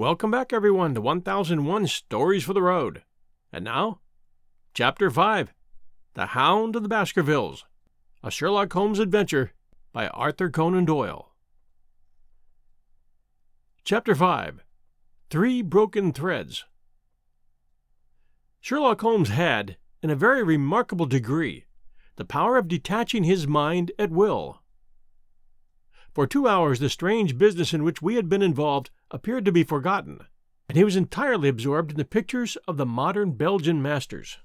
Welcome back, everyone, to 1001 Stories for the Road. And now, Chapter 5 The Hound of the Baskervilles, a Sherlock Holmes adventure by Arthur Conan Doyle. Chapter 5 Three Broken Threads. Sherlock Holmes had, in a very remarkable degree, the power of detaching his mind at will. For two hours, the strange business in which we had been involved appeared to be forgotten, and he was entirely absorbed in the pictures of the modern Belgian masters.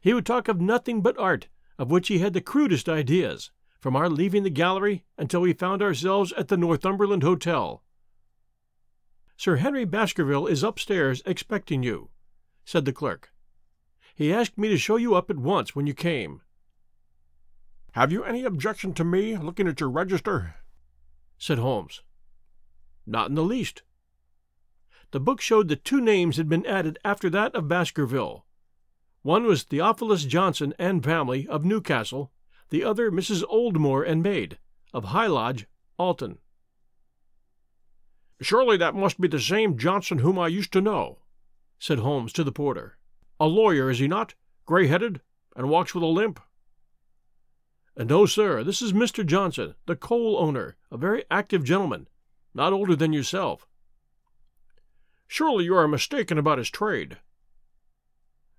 He would talk of nothing but art, of which he had the crudest ideas, from our leaving the gallery until we found ourselves at the Northumberland Hotel. Sir Henry Baskerville is upstairs expecting you, said the clerk. He asked me to show you up at once when you came. Have you any objection to me looking at your register? said Holmes. Not in the least. The book showed that two names had been added after that of Baskerville. One was Theophilus Johnson and family of Newcastle, the other Mrs. Oldmore and maid of High Lodge, Alton. Surely that must be the same Johnson whom I used to know, said Holmes to the porter. A lawyer, is he not? Grey headed, and walks with a limp. No, sir, this is Mr. Johnson, the coal owner, a very active gentleman, not older than yourself. Surely you are mistaken about his trade.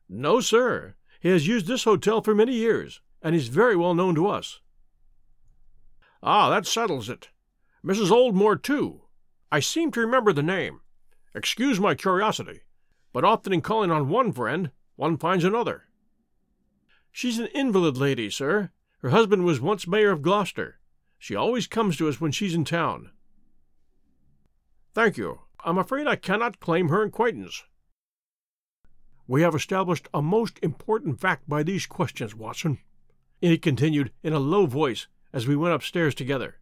No, sir. He has used this hotel for many years, and is very well known to us. Ah, that settles it. Mrs. Oldmore, too. I seem to remember the name. Excuse my curiosity, but often in calling on one friend, one finds another. She's an invalid lady, sir. Her husband was once mayor of Gloucester. She always comes to us when she's in town. Thank you. I'm afraid I cannot claim her acquaintance. We have established a most important fact by these questions, Watson, he continued in a low voice as we went upstairs together.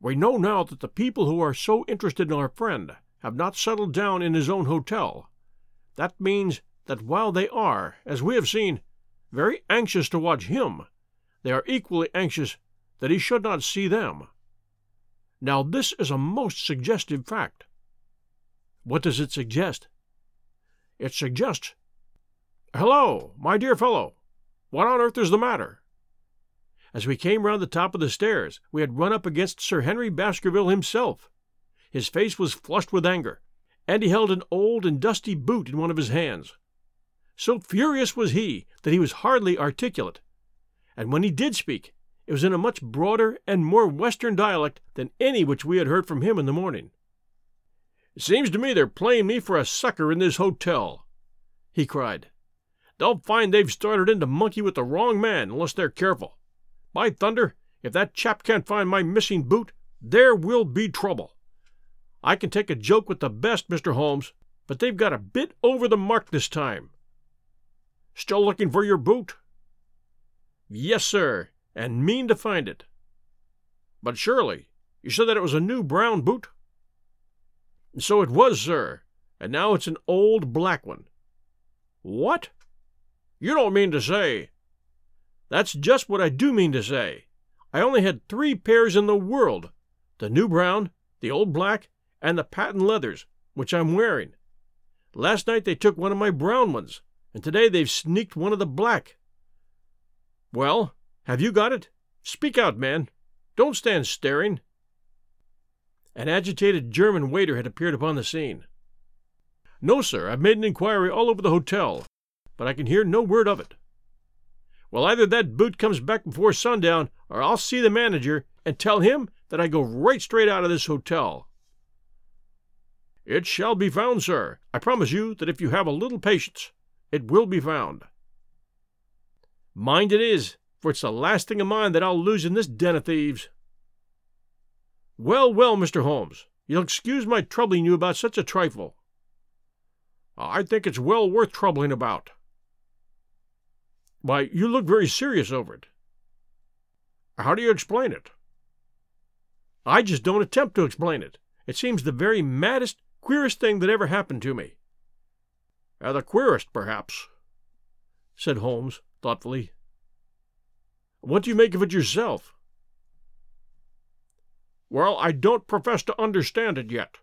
We know now that the people who are so interested in our friend have not settled down in his own hotel. That means that while they are, as we have seen, very anxious to watch him, they are equally anxious that he should not see them. Now, this is a most suggestive fact. What does it suggest? It suggests. Hello, my dear fellow. What on earth is the matter? As we came round the top of the stairs, we had run up against Sir Henry Baskerville himself. His face was flushed with anger, and he held an old and dusty boot in one of his hands. So furious was he that he was hardly articulate, and when he did speak, it was in a much broader and more Western dialect than any which we had heard from him in the morning. It seems to me they're playing me for a sucker in this hotel, he cried. They'll find they've started in to monkey with the wrong man unless they're careful. By thunder, if that chap can't find my missing boot, there will be trouble. I can take a joke with the best, Mr. Holmes, but they've got a bit over the mark this time. Still looking for your boot? Yes, sir, and mean to find it. But surely, you said that it was a new brown boot? So it was, sir, and now it's an old black one. What? You don't mean to say. That's just what I do mean to say. I only had three pairs in the world the new brown, the old black, and the patent leathers, which I'm wearing. Last night they took one of my brown ones, and today they've sneaked one of the black. Well, have you got it? Speak out, man. Don't stand staring. An agitated German waiter had appeared upon the scene. No, sir, I've made an inquiry all over the hotel, but I can hear no word of it. Well, either that boot comes back before sundown, or I'll see the manager and tell him that I go right straight out of this hotel. It shall be found, sir. I promise you that if you have a little patience, it will be found. Mind it is, for it's the last thing of mine that I'll lose in this den of thieves. Well, well, Mr. Holmes, you'll excuse my troubling you about such a trifle. I think it's well worth troubling about. Why, you look very serious over it. How do you explain it? I just don't attempt to explain it. It seems the very maddest, queerest thing that ever happened to me. Uh, the queerest, perhaps, said Holmes thoughtfully. What do you make of it yourself? Well, I don't profess to understand it yet.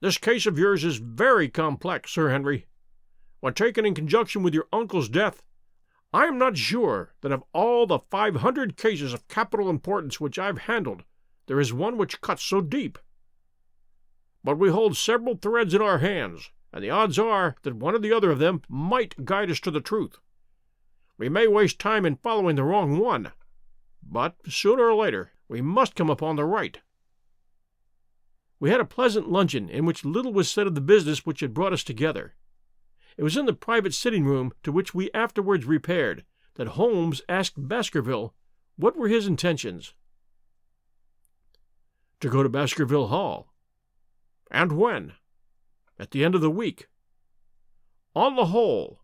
This case of yours is very complex, Sir Henry. When taken in conjunction with your uncle's death, I am not sure that of all the five hundred cases of capital importance which I've handled, there is one which cuts so deep. But we hold several threads in our hands, and the odds are that one or the other of them might guide us to the truth. We may waste time in following the wrong one, but sooner or later we must come upon the right. We had a pleasant luncheon in which little was said of the business which had brought us together. It was in the private sitting room to which we afterwards repaired that Holmes asked Baskerville what were his intentions. To go to Baskerville Hall. And when? At the end of the week. On the whole,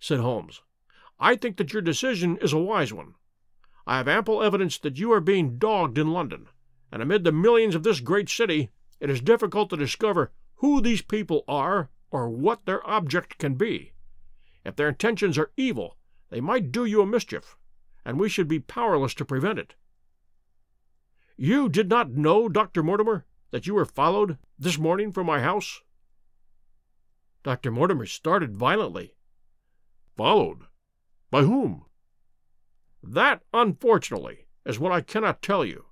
said Holmes, I think that your decision is a wise one. I have ample evidence that you are being dogged in London, and amid the millions of this great city it is difficult to discover who these people are or what their object can be. If their intentions are evil, they might do you a mischief, and we should be powerless to prevent it. You did not know, Dr. Mortimer, that you were followed this morning from my house? Dr. Mortimer started violently. Followed? By whom? That, unfortunately, is what I cannot tell you.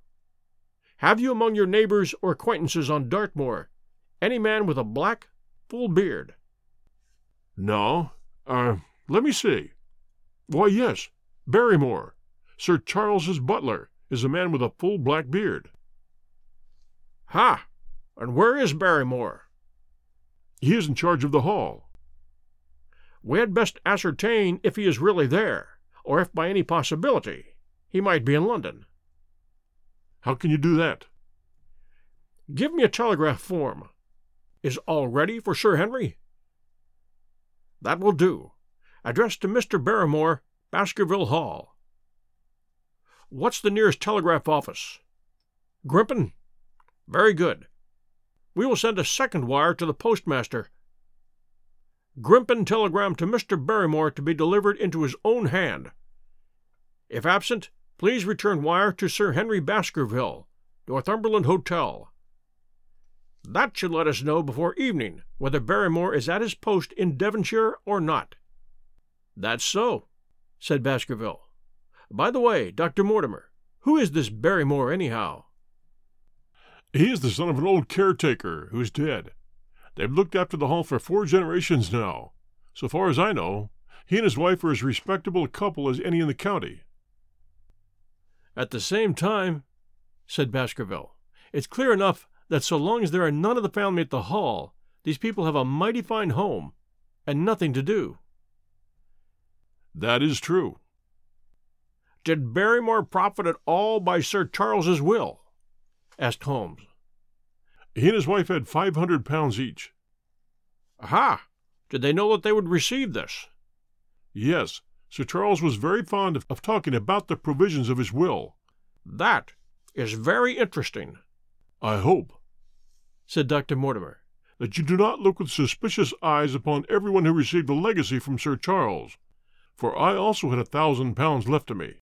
Have you among your neighbors or acquaintances on Dartmoor any man with a black, full beard? No. Uh, let me see. Why, yes, Barrymore, Sir Charles's butler, is a man with a full black beard. Ha! And where is Barrymore? He is in charge of the hall. We had best ascertain if he is really there or if by any possibility he might be in London. How can you do that? Give me a telegraph form. Is all ready for Sir Henry? That will do. Addressed to Mr. Barrymore, Baskerville Hall. What's the nearest telegraph office? Grimpen? Very good. We will send a second wire to the postmaster Grimpen telegram to Mr. Barrymore to be delivered into his own hand. If absent, please return wire to Sir Henry Baskerville, Northumberland Hotel. That should let us know before evening whether Barrymore is at his post in Devonshire or not. That's so, said Baskerville. By the way, Dr. Mortimer, who is this Barrymore, anyhow? He is the son of an old caretaker who's dead. They've looked after the Hall for four generations now. So far as I know, he and his wife are as respectable a couple as any in the county. At the same time, said Baskerville, it's clear enough that so long as there are none of the family at the Hall, these people have a mighty fine home, and nothing to do. That is true. Did Barrymore profit at all by Sir Charles's will? asked Holmes. He and his wife had five hundred pounds each. Aha! Did they know that they would receive this? Yes. Sir Charles was very fond of, of talking about the provisions of his will. That is very interesting. I hope, said Dr. Mortimer, that you do not look with suspicious eyes upon everyone who received a legacy from Sir Charles, for I also had a thousand pounds left to me.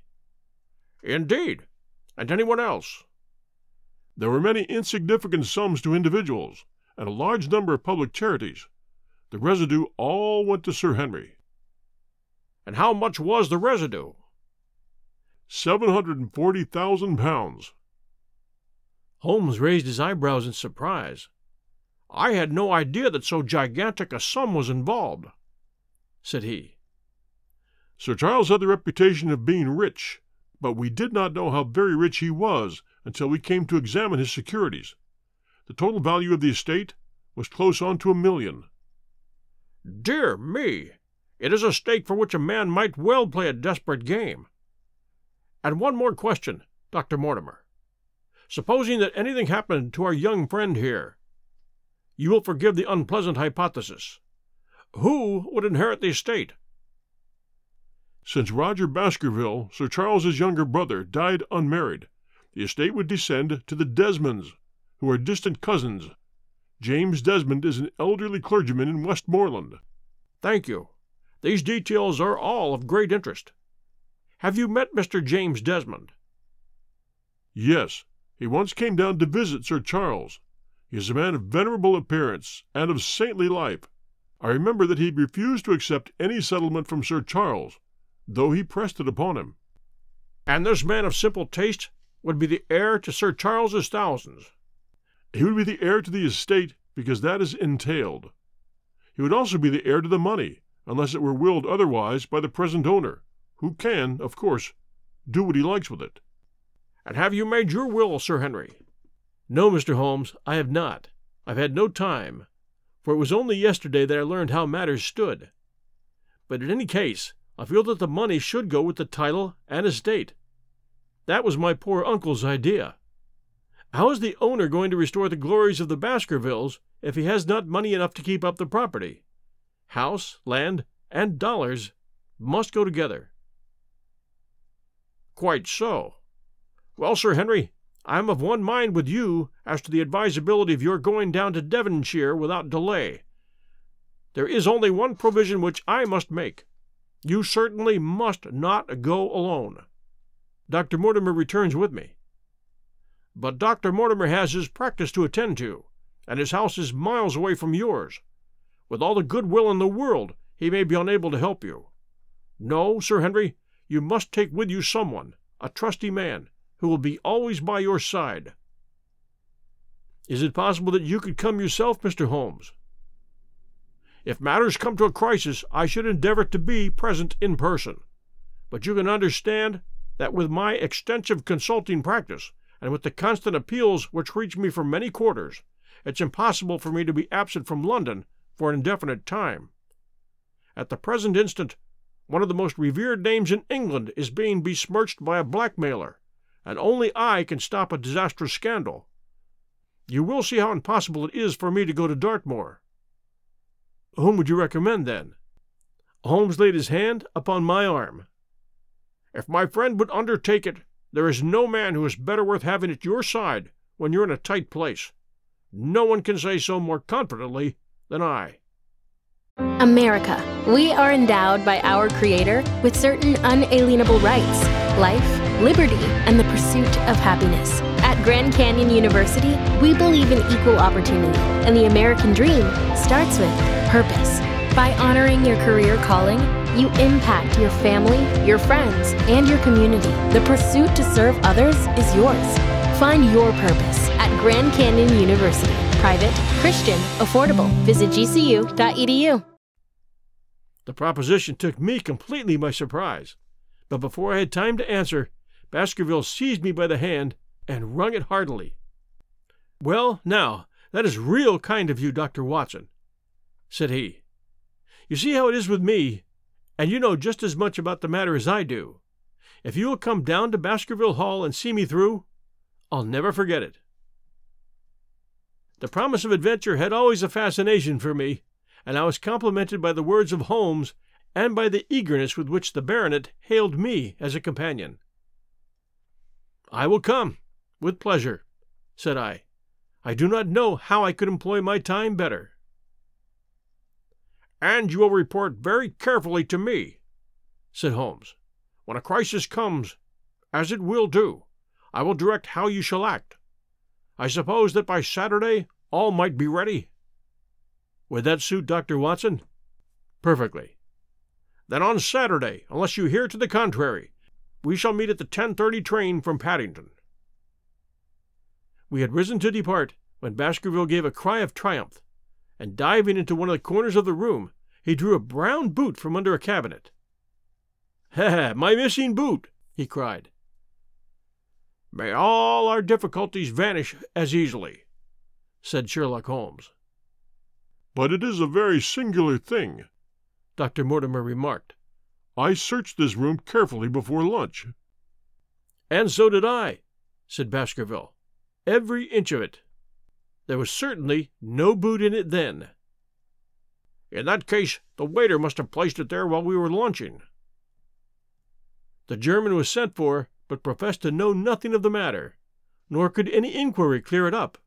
Indeed. And anyone else? There were many insignificant sums to individuals, and a large number of public charities. The residue all went to Sir Henry. And how much was the residue? Seven hundred and forty thousand pounds. Holmes raised his eyebrows in surprise. I had no idea that so gigantic a sum was involved, said he. Sir Charles had the reputation of being rich, but we did not know how very rich he was until we came to examine his securities. The total value of the estate was close on to a million. Dear me! It is a stake for which a man might well play a desperate game. And one more question, Dr. Mortimer. Supposing that anything happened to our young friend here, you will forgive the unpleasant hypothesis. Who would inherit the estate? Since Roger Baskerville, Sir Charles's younger brother, died unmarried, the estate would descend to the Desmonds, who are distant cousins. James Desmond is an elderly clergyman in Westmoreland. Thank you. These details are all of great interest. Have you met Mr. James Desmond? Yes. He once came down to visit Sir Charles. He is a man of venerable appearance and of saintly life. I remember that he refused to accept any settlement from Sir Charles, though he pressed it upon him. And this man of simple taste would be the heir to Sir Charles's thousands. He would be the heir to the estate because that is entailed. He would also be the heir to the money, unless it were willed otherwise by the present owner, who can, of course, do what he likes with it. And have you made your will, Sir Henry? No, Mr. Holmes, I have not. I've had no time, for it was only yesterday that I learned how matters stood. But in any case, I feel that the money should go with the title and estate. That was my poor uncle's idea. How is the owner going to restore the glories of the Baskervilles if he has not money enough to keep up the property? House, land, and dollars must go together. Quite so. Well, Sir Henry, I am of one mind with you as to the advisability of your going down to Devonshire without delay. There is only one provision which I must make. You certainly must not go alone. Dr. Mortimer returns with me. But Dr. Mortimer has his practice to attend to, and his house is miles away from yours. With all the good will in the world, he may be unable to help you. No, Sir Henry, you must take with you someone, a trusty man, who will be always by your side. Is it possible that you could come yourself, Mr. Holmes? If matters come to a crisis, I should endeavor to be present in person. But you can understand that with my extensive consulting practice, and with the constant appeals which reach me from many quarters, it's impossible for me to be absent from London for an indefinite time. At the present instant, one of the most revered names in England is being besmirched by a blackmailer, and only I can stop a disastrous scandal. You will see how impossible it is for me to go to Dartmoor. Whom would you recommend, then? Holmes laid his hand upon my arm. If my friend would undertake it, there is no man who is better worth having at your side when you're in a tight place. No one can say so more confidently than I. America. We are endowed by our Creator with certain unalienable rights life, liberty, and the pursuit of happiness. At Grand Canyon University, we believe in equal opportunity, and the American dream starts with purpose. By honoring your career calling, you impact your family, your friends, and your community. The pursuit to serve others is yours. Find your purpose at Grand Canyon University. Private, Christian, affordable. Visit gcu.edu. The proposition took me completely by surprise, but before I had time to answer, Baskerville seized me by the hand and wrung it heartily. Well, now, that is real kind of you, Dr. Watson, said he. You see how it is with me, and you know just as much about the matter as I do. If you will come down to Baskerville Hall and see me through, I'll never forget it. The promise of adventure had always a fascination for me, and I was complimented by the words of Holmes and by the eagerness with which the baronet hailed me as a companion. I will come, with pleasure, said I. I do not know how I could employ my time better. And you will report very carefully to me, said Holmes. When a crisis comes, as it will do, I will direct how you shall act. I suppose that by Saturday all might be ready. Would that suit Dr. Watson? Perfectly. Then on Saturday, unless you hear to the contrary, we shall meet at the 10:30 train from Paddington. We had risen to depart when Baskerville gave a cry of triumph, and diving into one of the corners of the room, he drew a brown boot from under a cabinet. Ha, my missing boot! he cried. May all our difficulties vanish as easily, said Sherlock Holmes. But it is a very singular thing, Dr. Mortimer remarked. I searched this room carefully before lunch. And so did I, said Baskerville. Every inch of it. There was certainly no boot in it then. In that case, the waiter must have placed it there while we were lunching. The German was sent for, but professed to know nothing of the matter, nor could any inquiry clear it up.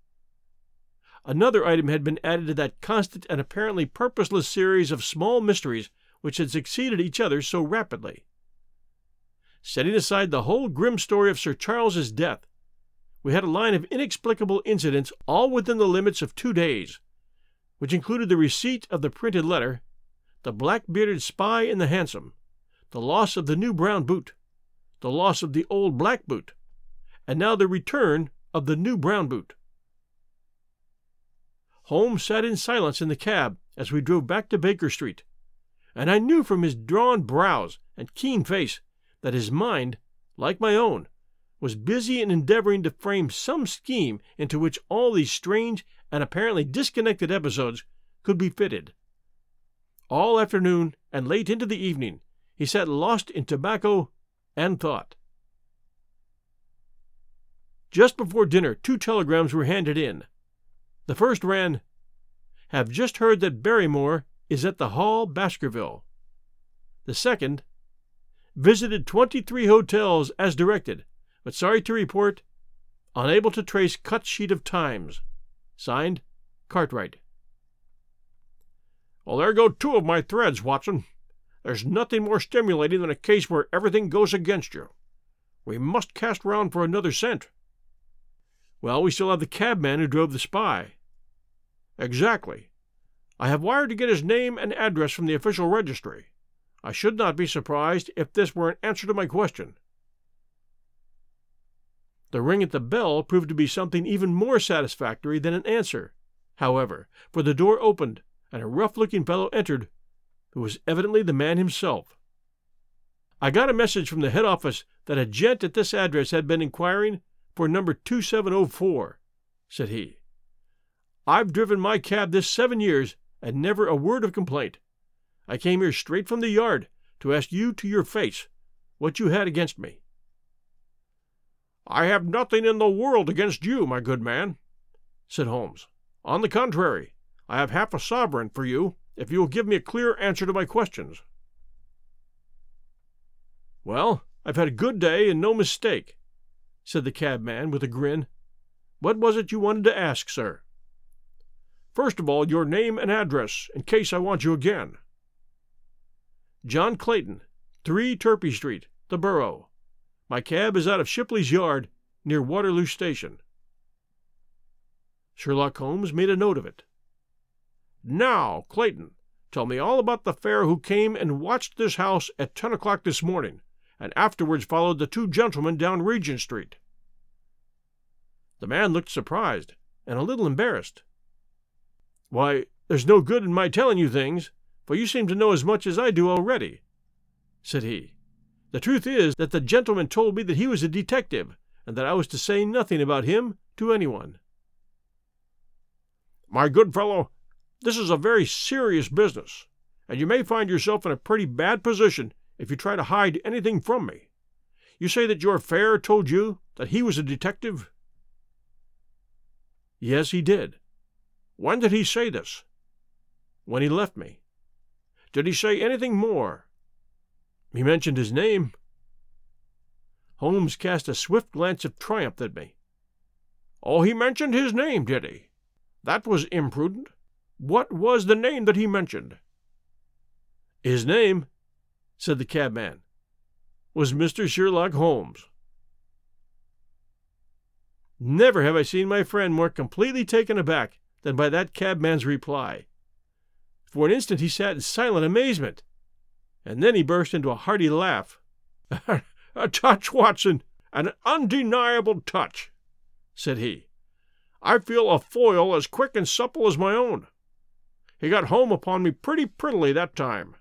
Another item had been added to that constant and apparently purposeless series of small mysteries which had succeeded each other so rapidly. Setting aside the whole grim story of Sir Charles's death, we had a line of inexplicable incidents all within the limits of two days, which included the receipt of the printed letter, the black bearded spy in the hansom, the loss of the new brown boot, the loss of the old black boot, and now the return of the new brown boot. Holmes sat in silence in the cab as we drove back to Baker Street, and I knew from his drawn brows and keen face that his mind, like my own, was busy in endeavoring to frame some scheme into which all these strange and apparently disconnected episodes could be fitted. All afternoon and late into the evening he sat lost in tobacco and thought. Just before dinner, two telegrams were handed in. The first ran, Have just heard that Barrymore is at the Hall, Baskerville. The second, Visited 23 hotels as directed, but sorry to report, unable to trace cut sheet of times. Signed, Cartwright. Well, there go two of my threads, Watson. There's nothing more stimulating than a case where everything goes against you. We must cast round for another scent. Well, we still have the cabman who drove the spy. Exactly. I have wired to get his name and address from the official registry. I should not be surprised if this were an answer to my question. The ring at the bell proved to be something even more satisfactory than an answer, however, for the door opened and a rough looking fellow entered who was evidently the man himself. I got a message from the head office that a gent at this address had been inquiring for number 2704, said he. I've driven my cab this seven years and never a word of complaint. I came here straight from the yard to ask you to your face what you had against me. I have nothing in the world against you, my good man, said Holmes. On the contrary, I have half a sovereign for you if you will give me a clear answer to my questions. Well, I've had a good day and no mistake, said the cabman with a grin. What was it you wanted to ask, sir? First of all, your name and address, in case I want you again. John Clayton, 3 Turpey Street, the Borough. My cab is out of Shipley's Yard, near Waterloo Station. Sherlock Holmes made a note of it. Now, Clayton, tell me all about the fare who came and watched this house at ten o'clock this morning, and afterwards followed the two gentlemen down Regent Street. The man looked surprised and a little embarrassed. Why, there's no good in my telling you things, for you seem to know as much as I do already, said he. The truth is that the gentleman told me that he was a detective, and that I was to say nothing about him to anyone. My good fellow, this is a very serious business, and you may find yourself in a pretty bad position if you try to hide anything from me. You say that your fare told you that he was a detective? Yes, he did. When did he say this? When he left me. Did he say anything more? He mentioned his name. Holmes cast a swift glance of triumph at me. Oh, he mentioned his name, did he? That was imprudent. What was the name that he mentioned? His name, said the cabman, was Mr. Sherlock Holmes. Never have I seen my friend more completely taken aback than by that cabman's reply. For an instant he sat in silent amazement, and then he burst into a hearty laugh. a touch, Watson, an undeniable touch, said he. I feel a foil as quick and supple as my own. He got home upon me pretty prettily that time.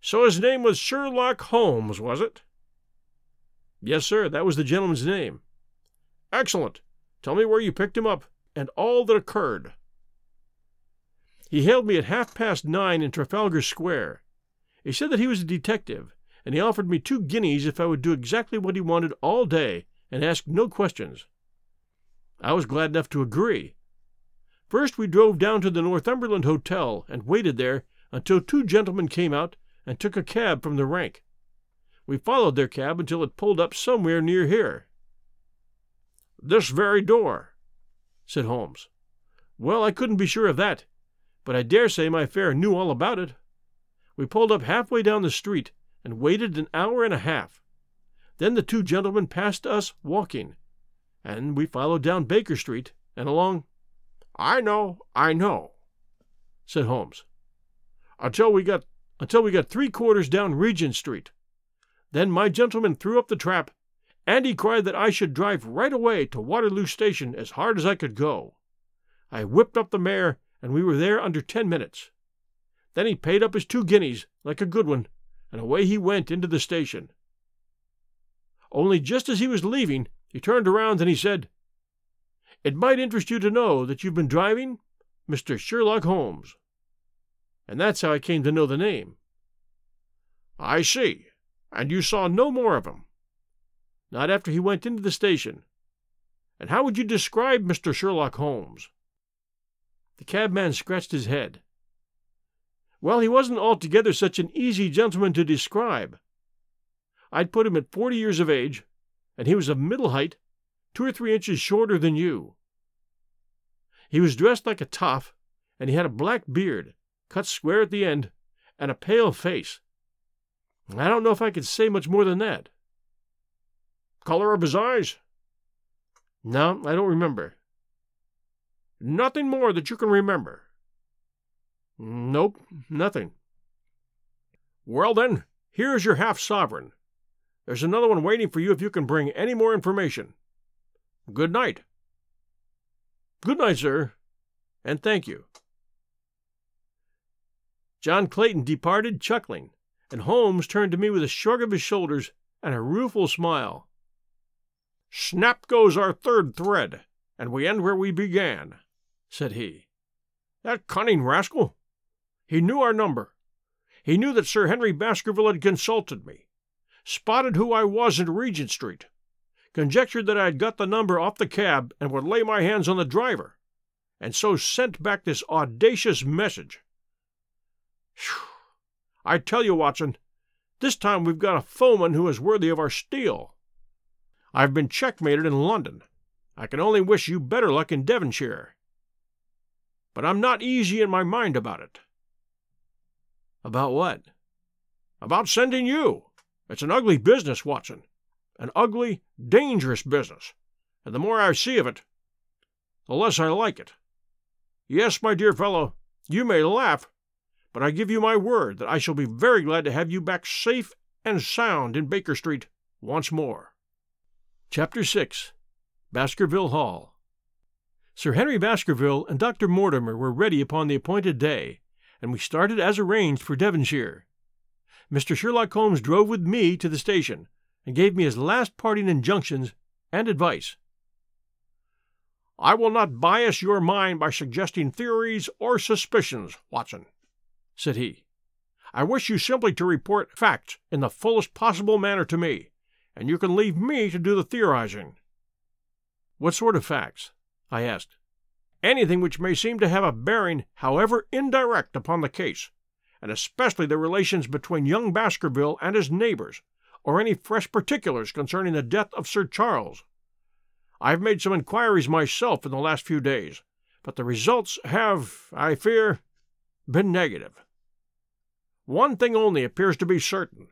So his name was Sherlock Holmes, was it? Yes, sir, that was the gentleman's name. Excellent. Tell me where you picked him up, and all that occurred. He hailed me at half past nine in Trafalgar Square. He said that he was a detective, and he offered me two guineas if I would do exactly what he wanted all day and ask no questions. I was glad enough to agree. First, we drove down to the Northumberland Hotel and waited there until two gentlemen came out and took a cab from the rank. We followed their cab until it pulled up somewhere near here. This very door, said Holmes. Well, I couldn't be sure of that but I dare say my fare knew all about it. We pulled up halfway down the street and waited an hour and a half. Then the two gentlemen passed us walking, and we followed down Baker Street and along. I know, I know, said Holmes. Until we got until we got three quarters down Regent Street. Then my gentleman threw up the trap, and he cried that I should drive right away to Waterloo Station as hard as I could go. I whipped up the mare, and we were there under ten minutes. Then he paid up his two guineas, like a good one, and away he went into the station. Only just as he was leaving, he turned around and he said, It might interest you to know that you've been driving Mr. Sherlock Holmes. And that's how I came to know the name. I see. And you saw no more of him? Not after he went into the station. And how would you describe Mr. Sherlock Holmes? The cabman scratched his head. Well, he wasn't altogether such an easy gentleman to describe. I'd put him at forty years of age, and he was of middle height, two or three inches shorter than you. He was dressed like a toff, and he had a black beard, cut square at the end, and a pale face. I don't know if I could say much more than that. Color of his eyes? No, I don't remember. Nothing more that you can remember? Nope, nothing. Well, then, here's your half sovereign. There's another one waiting for you if you can bring any more information. Good night. Good night, sir, and thank you. John Clayton departed chuckling, and Holmes turned to me with a shrug of his shoulders and a rueful smile. Snap goes our third thread, and we end where we began, said he. That cunning rascal! He knew our number. He knew that Sir Henry Baskerville had consulted me, spotted who I was in Regent Street, conjectured that I had got the number off the cab and would lay my hands on the driver, and so sent back this audacious message. Whew. I tell you, Watson, this time we've got a foeman who is worthy of our steel. I've been checkmated in London. I can only wish you better luck in Devonshire. But I'm not easy in my mind about it. About what? About sending you. It's an ugly business, Watson. An ugly, dangerous business. And the more I see of it, the less I like it. Yes, my dear fellow, you may laugh, but I give you my word that I shall be very glad to have you back safe and sound in Baker Street once more. Chapter 6 Baskerville Hall Sir Henry Baskerville and Dr. Mortimer were ready upon the appointed day, and we started as arranged for Devonshire. Mr. Sherlock Holmes drove with me to the station and gave me his last parting injunctions and advice. I will not bias your mind by suggesting theories or suspicions, Watson, said he. I wish you simply to report facts in the fullest possible manner to me, and you can leave me to do the theorizing. What sort of facts? I asked. Anything which may seem to have a bearing, however indirect, upon the case, and especially the relations between young Baskerville and his neighbors, or any fresh particulars concerning the death of Sir Charles. I've made some inquiries myself in the last few days, but the results have, I fear, been negative. One thing only appears to be certain,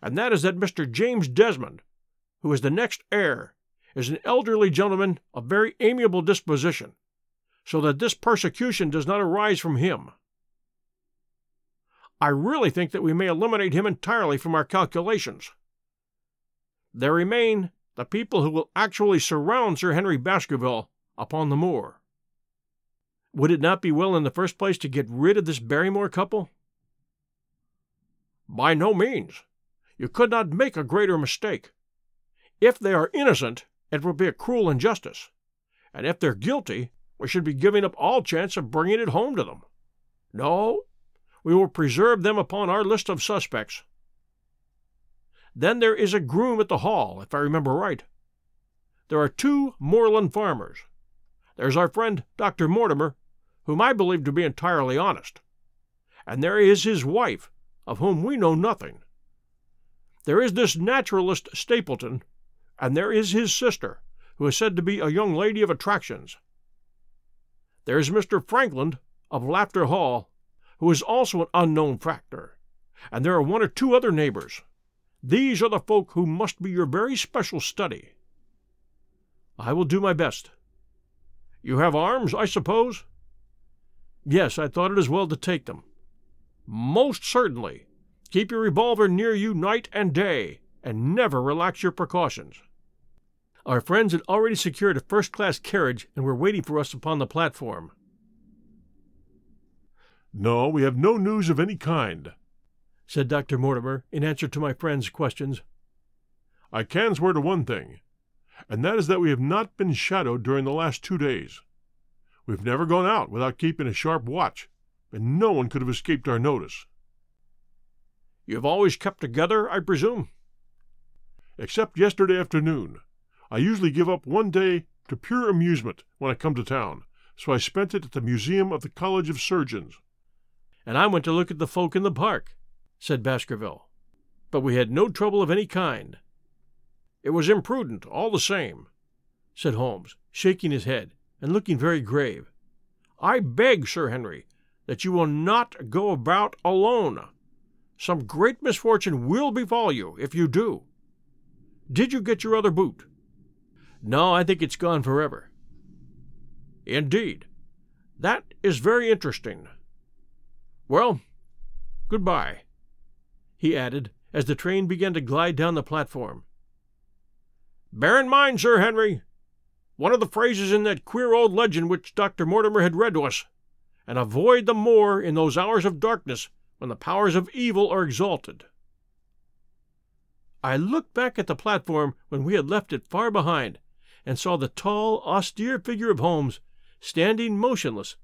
and that is that Mr. James Desmond, who is the next heir, is an elderly gentleman of very amiable disposition, so that this persecution does not arise from him. I really think that we may eliminate him entirely from our calculations. There remain the people who will actually surround Sir Henry Baskerville upon the moor. Would it not be well in the first place to get rid of this Barrymore couple? By no means. You could not make a greater mistake. If they are innocent, it would be a cruel injustice, and if they're guilty, we should be giving up all chance of bringing it home to them. No, we will preserve them upon our list of suspects. Then there is a groom at the hall, if I remember right. There are two moorland farmers. There's our friend Dr. Mortimer, whom I believe to be entirely honest. And there is his wife, of whom we know nothing. There is this naturalist Stapleton, and there is his sister, who is said to be a young lady of attractions. There is Mr. Frankland, of Lafter Hall, who is also an unknown factor, and there are one or two other neighbors. These are the folk who must be your very special study. I will do my best. You have arms, I suppose? Yes, I thought it as well to take them. Most certainly. Keep your revolver near you night and day, and never relax your precautions. Our friends had already secured a first class carriage and were waiting for us upon the platform. No, we have no news of any kind, said Dr. Mortimer in answer to my friend's questions. I can swear to one thing, and that is that we have not been shadowed during the last two days. We've never gone out without keeping a sharp watch, and no one could have escaped our notice. You have always kept together, I presume? Except yesterday afternoon. I usually give up one day to pure amusement when I come to town, so I spent it at the Museum of the College of Surgeons. And I went to look at the folk in the park, said Baskerville. But we had no trouble of any kind. It was imprudent, all the same, said Holmes, shaking his head and looking very grave. I beg, Sir Henry, that you will not go about alone. Some great misfortune will befall you if you do. Did you get your other boot? No, I think it's gone forever. Indeed. That is very interesting. Well, goodbye, he added as the train began to glide down the platform. Bear in mind, Sir Henry, one of the phrases in that queer old legend which Dr. Mortimer had read to us, and avoid the moor in those hours of darkness when the powers of evil are exalted. I looked back at the platform when we had left it far behind and saw the tall, austere figure of Holmes standing motionless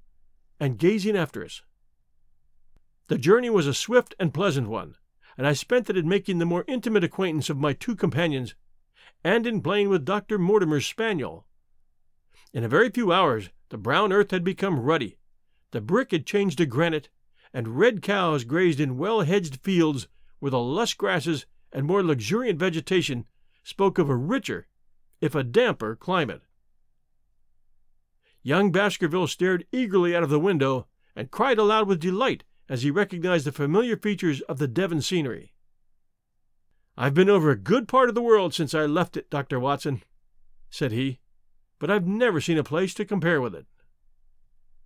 and gazing after us. The journey was a swift and pleasant one, and I spent it in making the more intimate acquaintance of my two companions and in playing with Dr. Mortimer's spaniel. In a very few hours the brown earth had become ruddy, the brick had changed to granite, and red cows grazed in well hedged fields where the lush grasses and more luxuriant vegetation spoke of a richer if a damper climate. Young Baskerville stared eagerly out of the window and cried aloud with delight as he recognized the familiar features of the Devon scenery. I've been over a good part of the world since I left it, Dr. Watson, said he, but I've never seen a place to compare with it.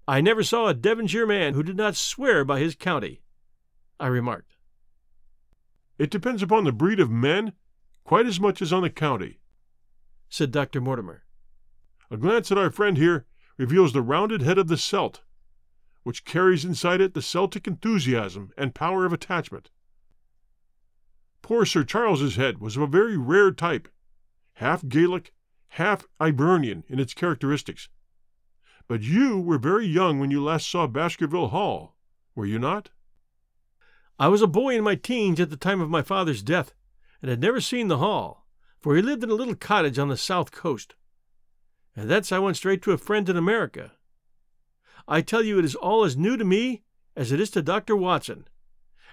I never saw a Devonshire man who did not swear by his county, I remarked. It depends upon the breed of men quite as much as on the county, said Dr. Mortimer. A glance at our friend here reveals the rounded head of the Celt, which carries inside it the Celtic enthusiasm and power of attachment. Poor Sir Charles's head was of a very rare type, half Gaelic, half Ivernian in its characteristics. But you were very young when you last saw Baskerville Hall, were you not? I was a boy in my teens at the time of my father's death, and had never seen the hall for he lived in a little cottage on the south coast. And thence I went straight to a friend in America. I tell you, it is all as new to me as it is to Dr. Watson,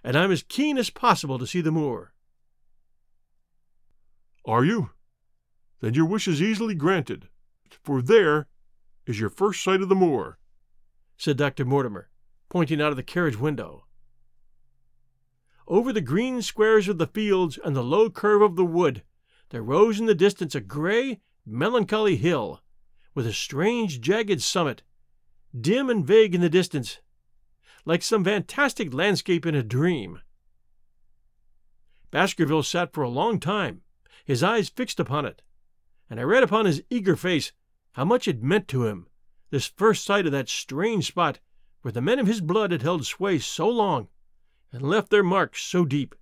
and I'm as keen as possible to see the moor. Are you? Then your wish is easily granted, for there is your first sight of the moor, said Dr. Mortimer, pointing out of the carriage window. Over the green squares of the fields and the low curve of the wood there rose in the distance a gray, melancholy hill, with a strange, jagged summit, dim and vague in the distance, like some fantastic landscape in a dream. Baskerville sat for a long time, his eyes fixed upon it, and I read upon his eager face how much it meant to him, this first sight of that strange spot where the men of his blood had held sway so long and left their marks so deep.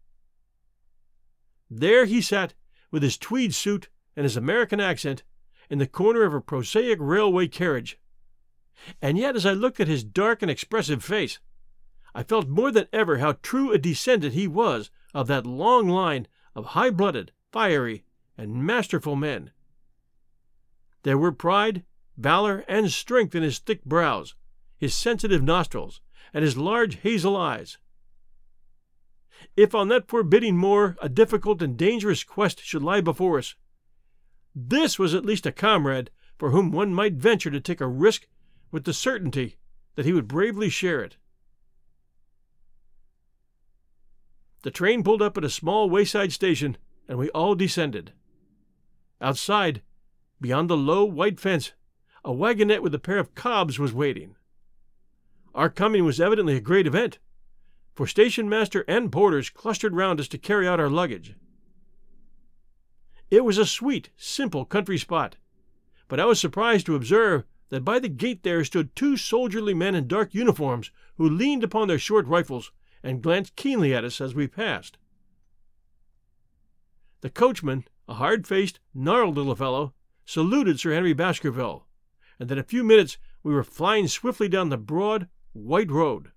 There he sat with his tweed suit and his American accent, in the corner of a prosaic railway carriage. And yet, as I looked at his dark and expressive face, I felt more than ever how true a descendant he was of that long line of high blooded, fiery, and masterful men. There were pride, valor, and strength in his thick brows, his sensitive nostrils, and his large hazel eyes. If on that forbidding moor a difficult and dangerous quest should lie before us, this was at least a comrade for whom one might venture to take a risk with the certainty that he would bravely share it. The train pulled up at a small wayside station, and we all descended. Outside, Beyond the low, white fence, a wagonette with a pair of cobs was waiting. Our coming was evidently a great event, for station master and porters clustered round us to carry out our luggage. It was a sweet, simple country spot, but I was surprised to observe that by the gate there stood two soldierly men in dark uniforms who leaned upon their short rifles and glanced keenly at us as we passed. The coachman, a hard faced, gnarled little fellow, saluted Sir Henry Baskerville, and in a few minutes we were flying swiftly down the broad, white road.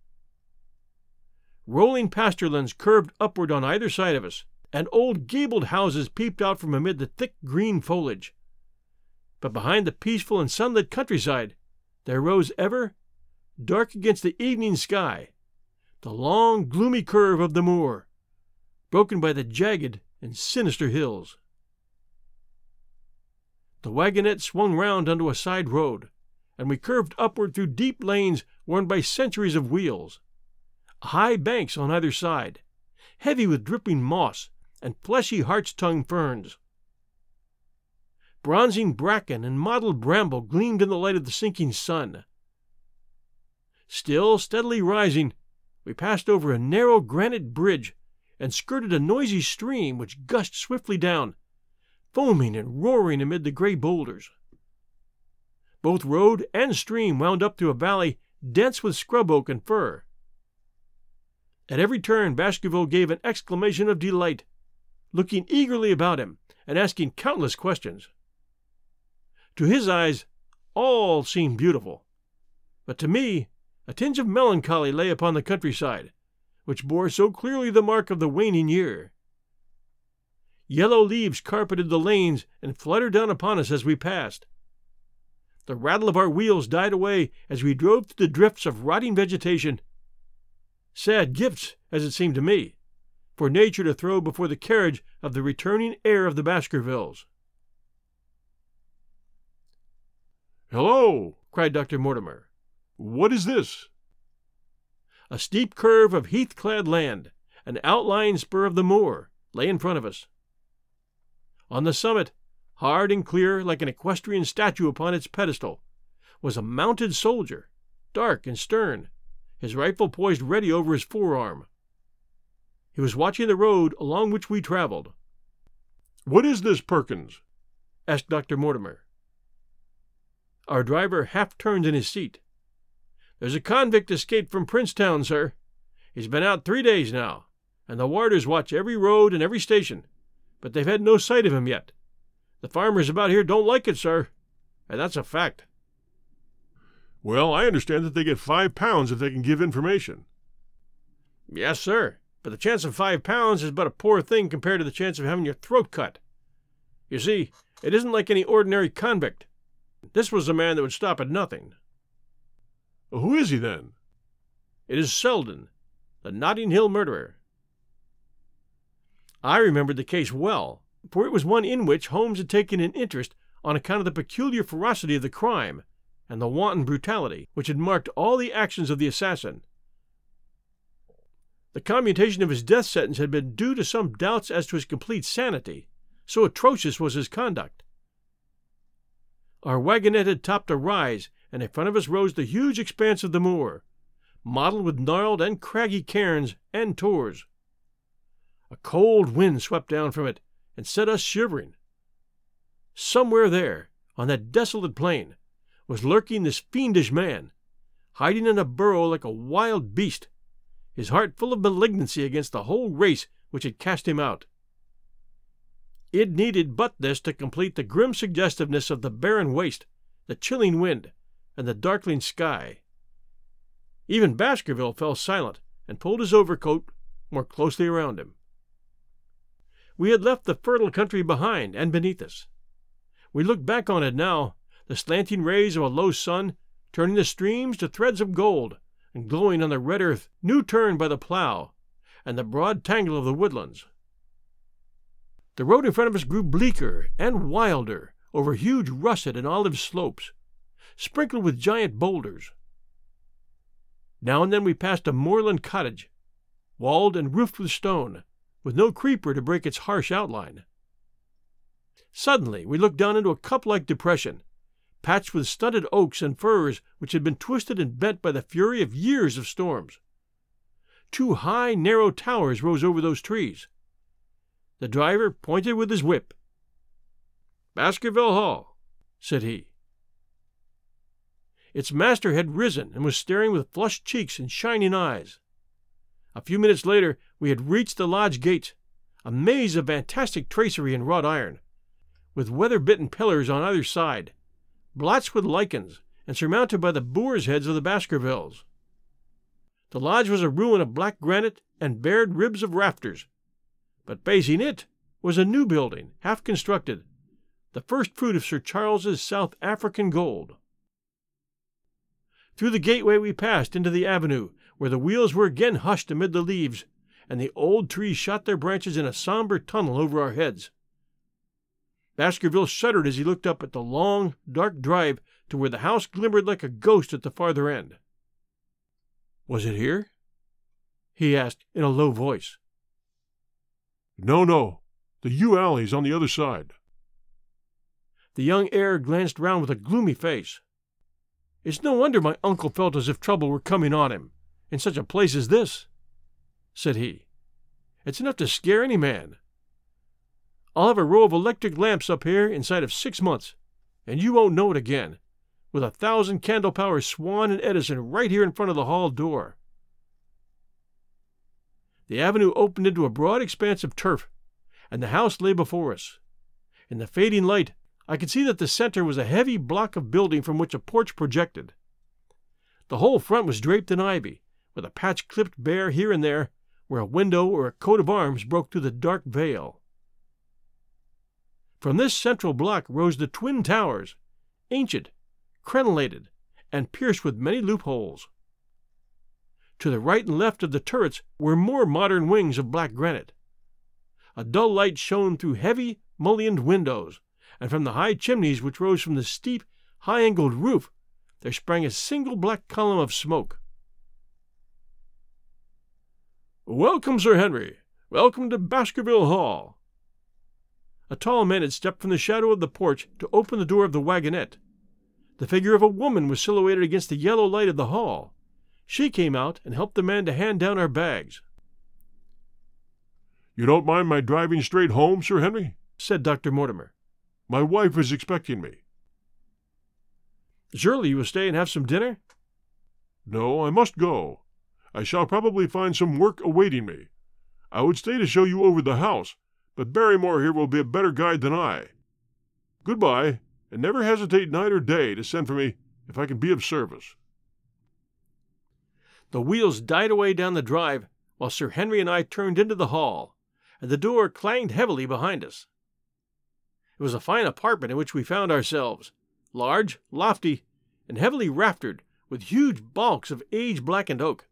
Rolling pasturelands curved upward on either side of us, and old gabled houses peeped out from amid the thick green foliage. But behind the peaceful and sunlit countryside there rose ever, dark against the evening sky, the long, gloomy curve of the moor, broken by the jagged and sinister hills. The wagonette swung round onto a side road, and we curved upward through deep lanes worn by centuries of wheels. High banks on either side, heavy with dripping moss and fleshy hart's tongue ferns. Bronzing bracken and mottled bramble gleamed in the light of the sinking sun. Still steadily rising, we passed over a narrow granite bridge and skirted a noisy stream which gushed swiftly down, foaming and roaring amid the gray boulders. Both road and stream wound up through a valley dense with scrub oak and fir. At every turn, Baskerville gave an exclamation of delight, looking eagerly about him and asking countless questions. To his eyes, all seemed beautiful, but to me, a tinge of melancholy lay upon the countryside, which bore so clearly the mark of the waning year. Yellow leaves carpeted the lanes and fluttered down upon us as we passed. The rattle of our wheels died away as we drove through the drifts of rotting vegetation. Sad gifts, as it seemed to me, for nature to throw before the carriage of the returning heir of the Baskervilles. Hello! cried Dr. Mortimer. What is this? A steep curve of heath clad land, an outlying spur of the moor, lay in front of us. On the summit, hard and clear like an equestrian statue upon its pedestal, was a mounted soldier, dark and stern, his rifle poised ready over his forearm. He was watching the road along which we traveled. What is this, Perkins? asked Dr. Mortimer. Our driver half turned in his seat. There's a convict escaped from Princetown, sir. He's been out three days now, and the warders watch every road and every station, but they've had no sight of him yet. The farmers about here don't like it, sir, and that's a fact. Well, I understand that they get five pounds if they can give information. Yes, sir, but the chance of five pounds is but a poor thing compared to the chance of having your throat cut. You see, it isn't like any ordinary convict. This was a man that would stop at nothing. Who is he then? It is Selden, the Notting Hill murderer. I remembered the case well, for it was one in which Holmes had taken an interest on account of the peculiar ferocity of the crime and the wanton brutality which had marked all the actions of the assassin. The commutation of his death sentence had been due to some doubts as to his complete sanity, so atrocious was his conduct. Our wagonette had topped a rise, and in front of us rose the huge expanse of the moor, mottled with gnarled and craggy cairns and tors. A cold wind swept down from it and set us shivering. Somewhere there, on that desolate plain, was lurking this fiendish man, hiding in a burrow like a wild beast, his heart full of malignancy against the whole race which had cast him out. It needed but this to complete the grim suggestiveness of the barren waste, the chilling wind, and the darkling sky. Even Baskerville fell silent and pulled his overcoat more closely around him. We had left the fertile country behind and beneath us. We looked back on it now, the slanting rays of a low sun turning the streams to threads of gold and glowing on the red earth new turned by the plough and the broad tangle of the woodlands. The road in front of us grew bleaker and wilder over huge russet and olive slopes, sprinkled with giant boulders. Now and then we passed a moorland cottage, walled and roofed with stone, with no creeper to break its harsh outline. Suddenly, we looked down into a cup like depression, patched with stunted oaks and firs which had been twisted and bent by the fury of years of storms. Two high, narrow towers rose over those trees. The driver pointed with his whip. Baskerville Hall, said he. Its master had risen and was staring with flushed cheeks and shining eyes. A few minutes later, we had reached the lodge gates, a maze of fantastic tracery in wrought iron, with weather bitten pillars on either side, blotched with lichens, and surmounted by the boar's heads of the Baskervilles. The lodge was a ruin of black granite and bared ribs of rafters, but facing it was a new building, half constructed, the first fruit of Sir Charles's South African gold. Through the gateway we passed into the avenue, where the wheels were again hushed amid the leaves, and the old trees shot their branches in a somber tunnel over our heads. Baskerville shuddered as he looked up at the long, dark drive to where the house glimmered like a ghost at the farther end. Was it here? he asked in a low voice. No, no. The yew alley's on the other side. The young heir glanced round with a gloomy face. It's no wonder my uncle felt as if trouble were coming on him, in such a place as this, said he. It's enough to scare any man. I'll have a row of electric lamps up here inside of six months, and you won't know it again, with a thousand candle power Swan and Edison right here in front of the hall door. The avenue opened into a broad expanse of turf, and the house lay before us. In the fading light, I could see that the center was a heavy block of building from which a porch projected. The whole front was draped in ivy, with a patch clipped bare here and there where a window or a coat of arms broke through the dark veil. From this central block rose the twin towers, ancient, crenellated, and pierced with many loopholes. To the right and left of the turrets were more modern wings of black granite. A dull light shone through heavy, mullioned windows, and from the high chimneys which rose from the steep, high angled roof there sprang a single black column of smoke. Welcome, Sir Henry. Welcome to Baskerville Hall. A tall man had stepped from the shadow of the porch to open the door of the wagonette. The figure of a woman was silhouetted against the yellow light of the hall. She came out and helped the man to hand down our bags. You don't mind my driving straight home, Sir Henry? said Dr. Mortimer. My wife is expecting me. Surely you will stay and have some dinner? No, I must go. I shall probably find some work awaiting me. I would stay to show you over the house, but Barrymore here will be a better guide than I. Goodbye, and never hesitate night or day to send for me if I can be of service. The wheels died away down the drive while Sir Henry and I turned into the hall, and the door clanged heavily behind us. It was a fine apartment in which we found ourselves, large, lofty, and heavily raftered, with huge bulks of age blackened oak.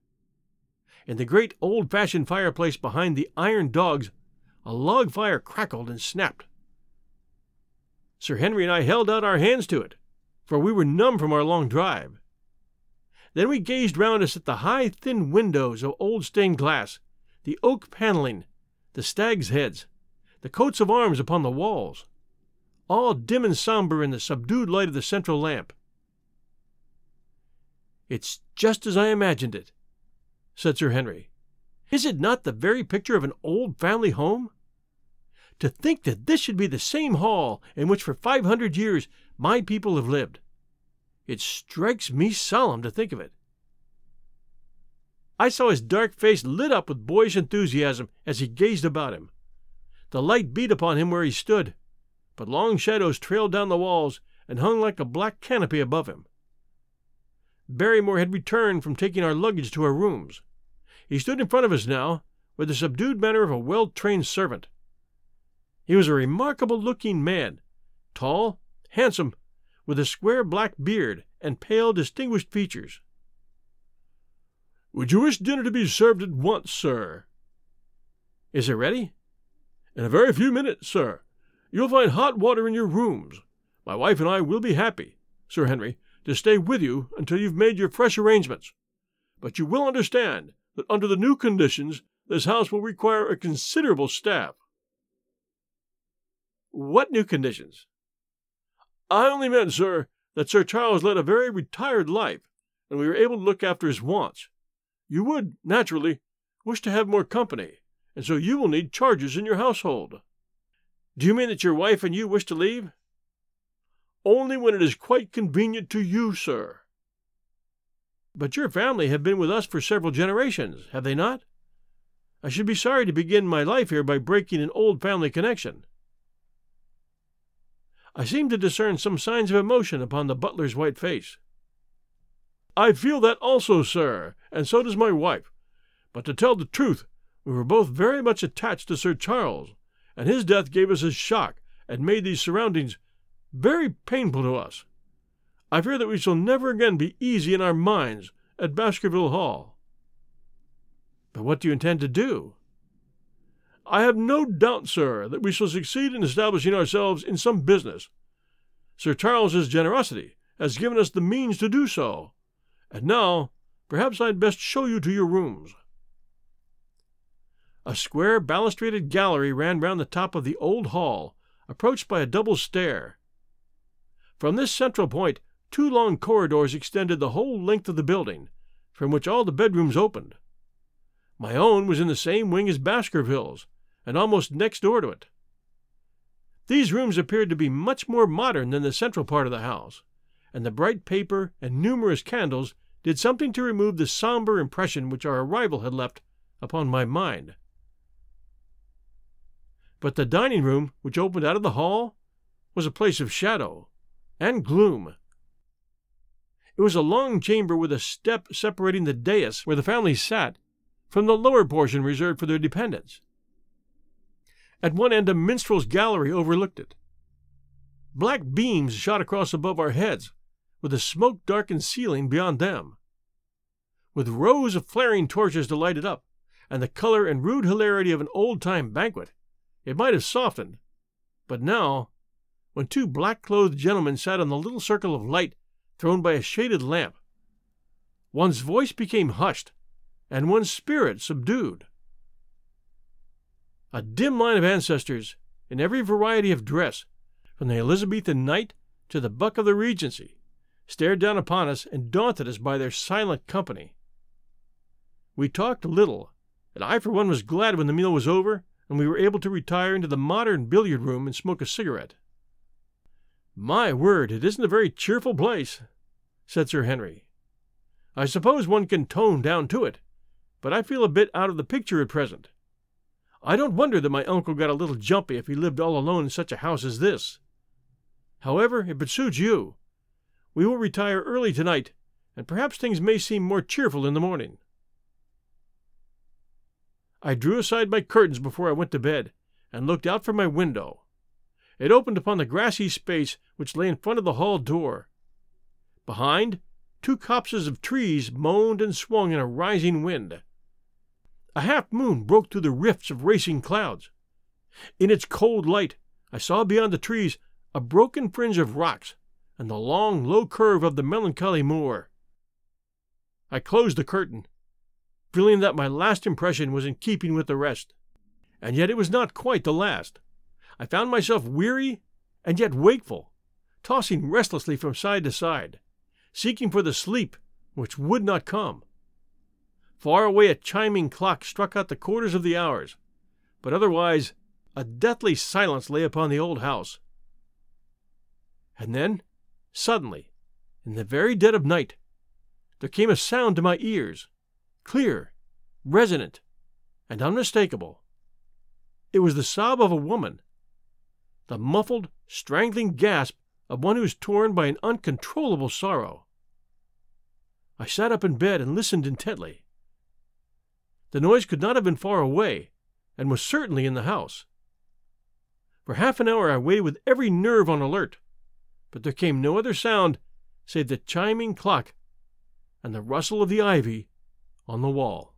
In the great old fashioned fireplace behind the iron dogs, a log fire crackled and snapped. Sir Henry and I held out our hands to it, for we were numb from our long drive. Then we gazed round us at the high, thin windows of old stained glass, the oak paneling, the stags' heads, the coats of arms upon the walls all dim and somber in the subdued light of the central lamp. It's just as I imagined it, said Sir Henry. Is it not the very picture of an old family home? To think that this should be the same hall in which for five hundred years my people have lived. It strikes me solemn to think of it. I saw his dark face lit up with boyish enthusiasm as he gazed about him. The light beat upon him where he stood, but long shadows trailed down the walls and hung like a black canopy above him. Barrymore had returned from taking our luggage to our rooms. He stood in front of us now, with the subdued manner of a well trained servant. He was a remarkable looking man, tall, handsome, with a square black beard and pale, distinguished features. Would you wish dinner to be served at once, sir? Is it ready? In a very few minutes, sir. You'll find hot water in your rooms. My wife and I will be happy, Sir Henry, to stay with you until you've made your fresh arrangements. But you will understand that under the new conditions this house will require a considerable staff. What new conditions? I only meant, sir, that Sir Charles led a very retired life, and we were able to look after his wants. You would, naturally, wish to have more company, and so you will need charges in your household. Do you mean that your wife and you wish to leave? Only when it is quite convenient to you, sir. But your family have been with us for several generations, have they not? I should be sorry to begin my life here by breaking an old family connection. I seemed to discern some signs of emotion upon the butler's white face. I feel that also, sir, and so does my wife. But to tell the truth, we were both very much attached to Sir Charles, and his death gave us a shock and made these surroundings very painful to us. I fear that we shall never again be easy in our minds at Baskerville Hall. But what do you intend to do? I have no doubt, sir, that we shall succeed in establishing ourselves in some business. Sir Charles's generosity has given us the means to do so. And now, perhaps I'd best show you to your rooms. A square balustraded gallery ran round the top of the old hall, approached by a double stair. From this central point, two long corridors extended the whole length of the building, from which all the bedrooms opened. My own was in the same wing as Baskerville's, and almost next door to it. These rooms appeared to be much more modern than the central part of the house, and the bright paper and numerous candles did something to remove the somber impression which our arrival had left upon my mind. But the dining room, which opened out of the hall, was a place of shadow and gloom. It was a long chamber with a step separating the dais where the family sat from the lower portion reserved for their dependents. At one end, a minstrel's gallery overlooked it. Black beams shot across above our heads, with a smoke darkened ceiling beyond them. With rows of flaring torches to light it up, and the color and rude hilarity of an old time banquet, it might have softened. But now, when two black clothed gentlemen sat on the little circle of light thrown by a shaded lamp, one's voice became hushed, and one's spirit subdued. A dim line of ancestors, in every variety of dress, from the Elizabethan knight to the buck of the Regency, stared down upon us and daunted us by their silent company. We talked little, and I for one was glad when the meal was over and we were able to retire into the modern billiard room and smoke a cigarette. My word, it isn't a very cheerful place, said Sir Henry. I suppose one can tone down to it, but I feel a bit out of the picture at present. I don't wonder that my uncle got a little jumpy if he lived all alone in such a house as this. However, it suits you, we will retire early tonight, and perhaps things may seem more cheerful in the morning. I drew aside my curtains before I went to bed, and looked out from my window. It opened upon the grassy space which lay in front of the hall door. Behind, two copses of trees moaned and swung in a rising wind. A half moon broke through the rifts of racing clouds. In its cold light, I saw beyond the trees a broken fringe of rocks and the long, low curve of the melancholy moor. I closed the curtain, feeling that my last impression was in keeping with the rest. And yet it was not quite the last. I found myself weary and yet wakeful, tossing restlessly from side to side, seeking for the sleep which would not come. Far away a chiming clock struck out the quarters of the hours, but otherwise a deathly silence lay upon the old house. And then, suddenly, in the very dead of night, there came a sound to my ears, clear, resonant, and unmistakable. It was the sob of a woman, the muffled, strangling gasp of one who is torn by an uncontrollable sorrow. I sat up in bed and listened intently. The noise could not have been far away, and was certainly in the house. For half an hour I waited with every nerve on alert, but there came no other sound save the chiming clock and the rustle of the ivy on the wall.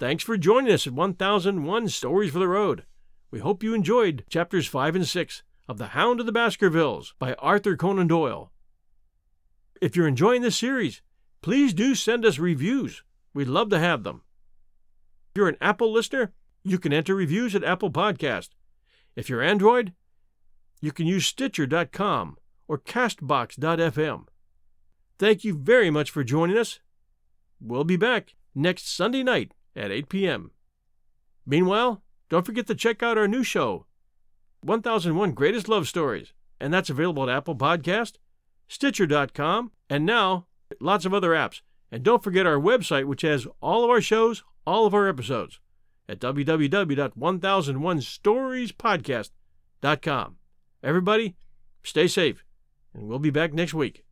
Thanks for joining us at 1001 Stories for the Road. We hope you enjoyed chapters 5 and 6 of The Hound of the Baskervilles by Arthur Conan Doyle. If you're enjoying this series, please do send us reviews. We'd love to have them. If you're an Apple listener, you can enter reviews at Apple Podcast. If you're Android, you can use Stitcher.com or Castbox.fm. Thank you very much for joining us. We'll be back next Sunday night at 8 p.m. Meanwhile, don't forget to check out our new show, 1001 Greatest Love Stories, and that's available at Apple Podcast, Stitcher.com, and now lots of other apps. And don't forget our website, which has all of our shows, all of our episodes, at www.1001storiespodcast.com. Everybody, stay safe, and we'll be back next week.